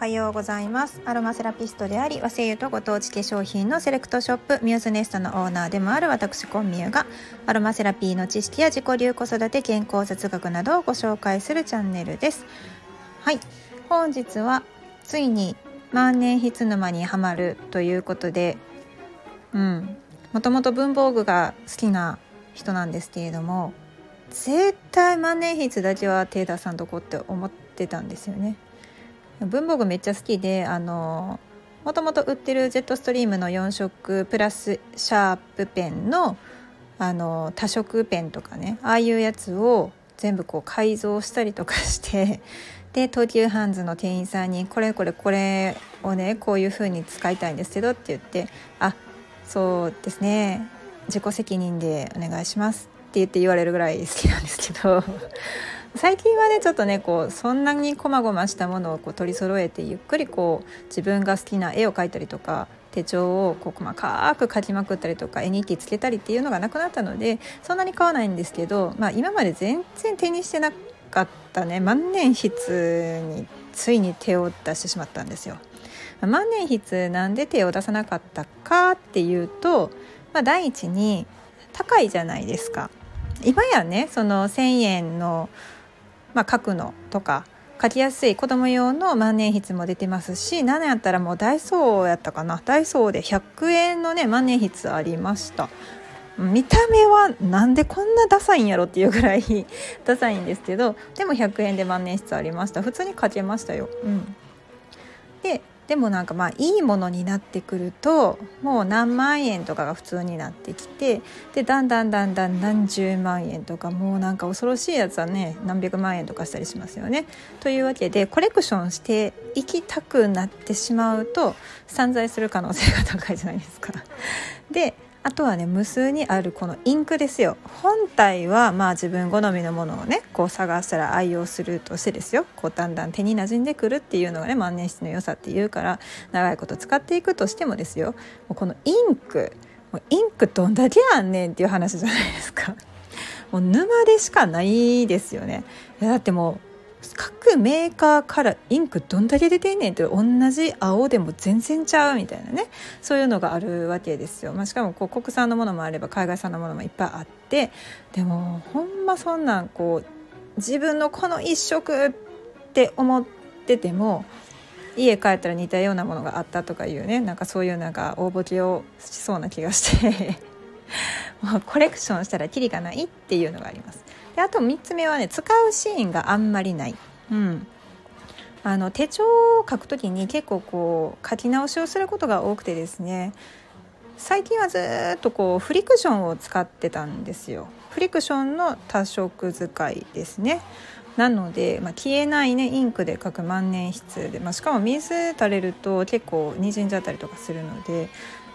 はようございます。アロマセラピストであり和製油とご当地化粧品のセレクトショップミューズネストのオーナーでもある私コンミューがアロマセラピーの知識や自己流子育て健康雑学などをご紹介するチャンネルです。はい。本日はついに万年筆沼にはまるということでうん。もともと文房具が好きな人なんですけれども絶対万年筆だけは手出さんとこって思ってたんですよね。文房具めっちゃ好きであのもともと売ってるジェットストリームの4色プラスシャープペンのあの多色ペンとかねああいうやつを全部こう改造したりとかして で東急ハンズの店員さんに「これこれこれをねこういう風に使いたいんですけど」って言って「あそうですね自己責任でお願いします」って言って言われるぐらい好きなんですけど。最近はねちょっとねこうそんなにこまごましたものをこう取り揃えてゆっくりこう自分が好きな絵を描いたりとか手帳をこう細かく描きまくったりとか絵日記つけたりっていうのがなくなったのでそんなに買わないんですけど、まあ、今まで全然手にしてなかったね万年筆についに手を出してしまったんですよ。万年筆なんで手を出さなかったかっていうと、まあ、第一に高いじゃないですか。今やねその1,000円のまあ、書くのとか書きやすい子供用の万年筆も出てますし何やったらもうダイソーやったかな。ダイソーで100円のね万年筆ありました。見た目はなんでこんなダサいんやろっていうぐらい ダサいんですけどでも100円で万年筆ありました。普通に書けましたよ、うん、ででもなんかまあいいものになってくるともう何万円とかが普通になってきてでだんだんだんだん何十万円とかもうなんか恐ろしいやつはね何百万円とかしたりしますよね。というわけでコレクションしていきたくなってしまうと散財する可能性が高いじゃないですか。であとはね無数にあるこのインクですよ本体はまあ自分好みのものをねこう探したら愛用するとしてですよこうだんだん手に馴染んでくるっていうのがね万年筆の良さっていうから長いこと使っていくとしてもですよもうこのインクもうインクどんだけあんねんっていう話じゃないですか。もう沼でしかないですよね。だってもう各メーカーからインクどんだけ出てんねんって同じ青でも全然ちゃうみたいなねそういうのがあるわけですよ、まあ、しかもこう国産のものもあれば海外産のものもいっぱいあってでもほんまそんなんこう自分のこの一色って思ってても家帰ったら似たようなものがあったとかいうねなんかそういうなんか大ボケをしそうな気がして もうコレクションしたらキリがないっていうのがあります。であと3つ目はね使うシーンがあんまりない。うん。あの手帳を書くときに結構こう書き直しをすることが多くてですね。最近はずっとこうフリクションを使ってたんですよ。フリクションの多色使いですね。なので、まあ、消えないねインクで書く万年筆で、まあ、しかも水垂れると結構にじんじゃったりとかするので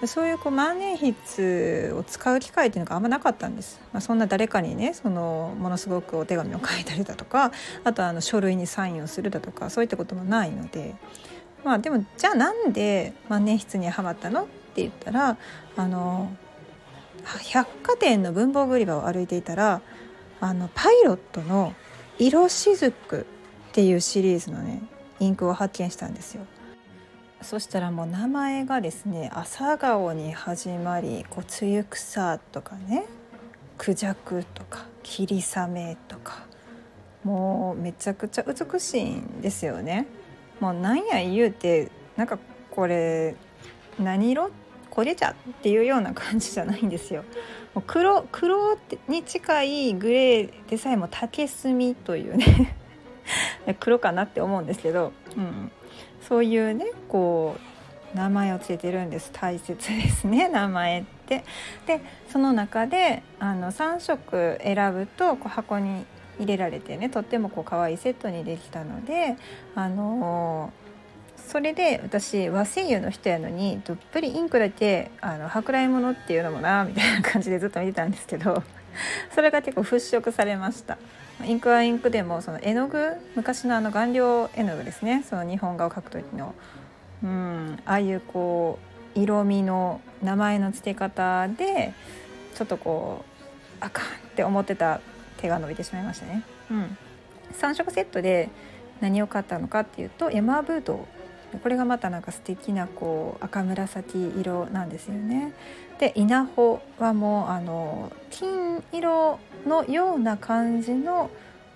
そういうこう万年筆を使う機会っていうのがあんまなかったんです、まあ、そんな誰かにねそのものすごくお手紙を書いたりだとかあとあの書類にサインをするだとかそういったこともないので。まあでもじゃあなんで万年筆にはまったの？って言ったらあの百貨店の文房具売り場を歩いていたらあのパイロットの「色しずく」っていうシリーズのねインクを発見したんですよ。そしたらもう名前がですね朝顔に始まりこう露草とかねクジャクとか霧雨とかもうめちゃくちゃ美しいんですよね。もうなんや言うてなんかこれ何色？焦げ茶っていうような感じじゃないんですよ。もう黒黒に近いグレーでさえも竹炭というね黒かなって思うんですけど、うん、そういうねこう名前をつけてるんです大切ですね 名前って。でその中であの3色選ぶとこう箱に入れられてねとってもこう可愛いセットにできたのであのそれで私和製油の人やのにどっぷりインクだけあの舶来物っていうのもなみたいな感じでずっと見てたんですけどそれが結構払拭されました。インクはインクでもその絵の具昔のあの顔料絵の具ですねその日本画を描く時のうんああいうこう色味の名前の付け方でちょっとこうあかんって思ってた手が伸びてしまいましたね。うん、3色セットで何を買ったのかっていうとエマーブードこれがまたなんか素敵なこう赤紫色なんですよね。で稲穂はもうあの金色のような感じの、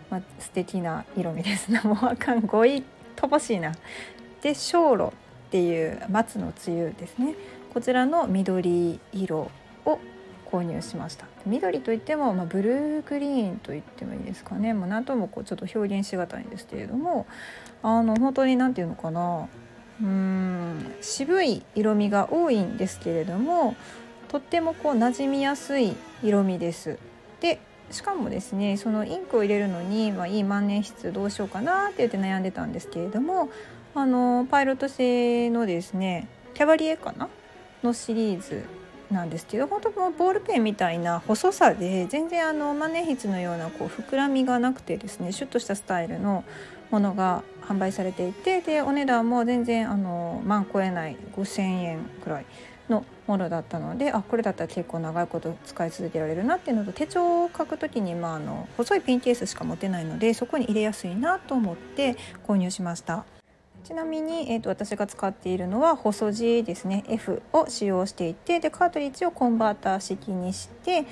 まあ、素敵な色味ですね。もうあかんごい乏しいな。で小路っていう松の梅雨ですね。こちらの緑色を購入しました緑といっても、まあ、ブルーグリーンと言ってもいいですかね、まあ、何ともこうちょっと表現しがたいんですけれどもあの本当に何て言うのかなうーん渋い色味が多いんですけれどもとってもこう馴染みやすい色味です。でしかもですねそのインクを入れるのに、まあ、いい万年筆どうしようかなって言って悩んでたんですけれどもあのパイロット製のですねキャバリエかなのシリーズなんですけど本当もボールペンみたいな細さで全然あの万年筆のようなこう膨らみがなくてですねシュッとしたスタイルのものが販売されていてでお値段も全然あの万超えない5,000円くらいものだったのであこれだったら結構長いこと使い続けられるなっていうのと手帳を書く時に、まあ、あの細いピンケースしか持てないのでそこに入れやすいなと思って購入しました。ちなみに、えーと、私が使っているのは細字ですね F を使用していてでカートリッジをコンバーター式にして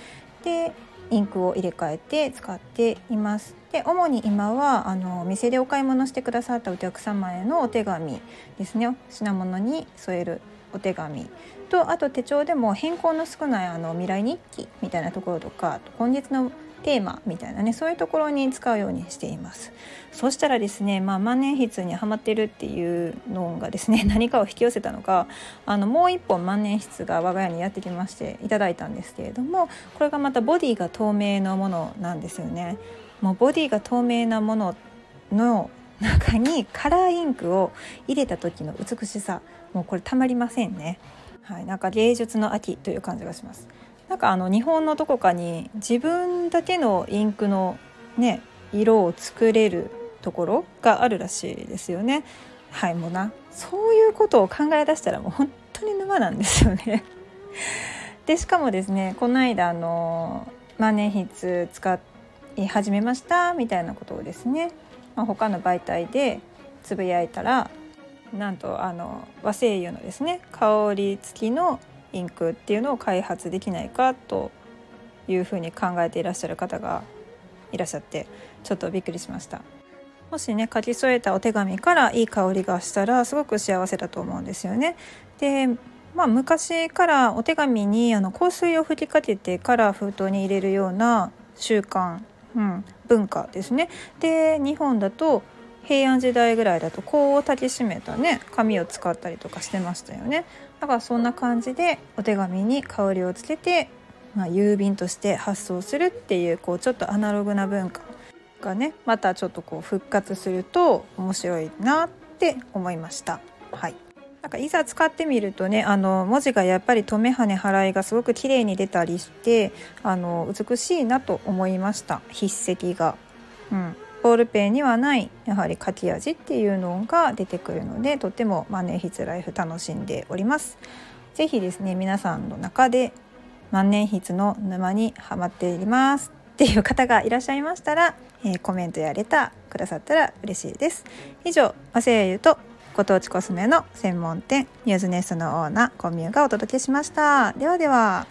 でインクを入れ替えて使っています。で主に今はあの店でお買い物してくださったお客様へのお手紙ですね品物に添えるお手紙。とあと手帳でも変更の少ないあの未来日記みたいなところとか今月のテーマみたいなねそういうところに使うようにしています。そしたらですね、まあ、万年筆にはまってるっていうのがですね 何かを引き寄せたのかあのもう一本万年筆が我が家にやってきましていただいたんですけれどもこれがまたボディが透明のものなんですよね。もうボディが透明なものの中にカラーインクを入れた時の美しさ。もうこれたまりませんね。はい、なんか芸術の秋という感じがします。なんかあの日本のどこかに自分だけのインクのね色を作れるところがあるらしいですよね。はいもうな。そういうことを考え出したらもう本当に沼なんですよね。でしかもですねこの間あの万年筆使い始めましたみたいなことをですね、まあ、他の媒体でつぶやいたらなんとあの和製油のですね香り付きのインクっていうのを開発できないかというふうに考えていらっしゃる方がいらっしゃってちょっとびっくりしました。もしね書き添えたお手紙からいい香りがしたらすごく幸せだと思うんですよね。でまあ昔からお手紙にあの香水を吹きかけてから封筒に入れるような習慣、うん、文化ですね。で日本だと平安時代ぐらいだと香を抱きしめたね紙を使ったりとかしてましたよね。だからそんな感じでお手紙に香りをつけて、まあ、郵便として発送するっていうこうちょっとアナログな文化がねまたちょっとこう復活すると面白いなって思いました。はい。なんかいざ使ってみるとねあの文字がやっぱり留め跳ね払いがすごく綺麗に出たりしてあの美しいなと思いました筆跡が。うんボールペンにはないやはり書き味っていうのが出てくるのでとっても万年筆ライフ楽しんでおります。ぜひですね皆さんの中で万年筆の沼にはまっていますっていう方がいらっしゃいましたら、えー、コメントやレターくださったら嬉しいです。以上和製油とご当地コスメの専門店ニューズネストのオーナーコミューがお届けしました。ではでは。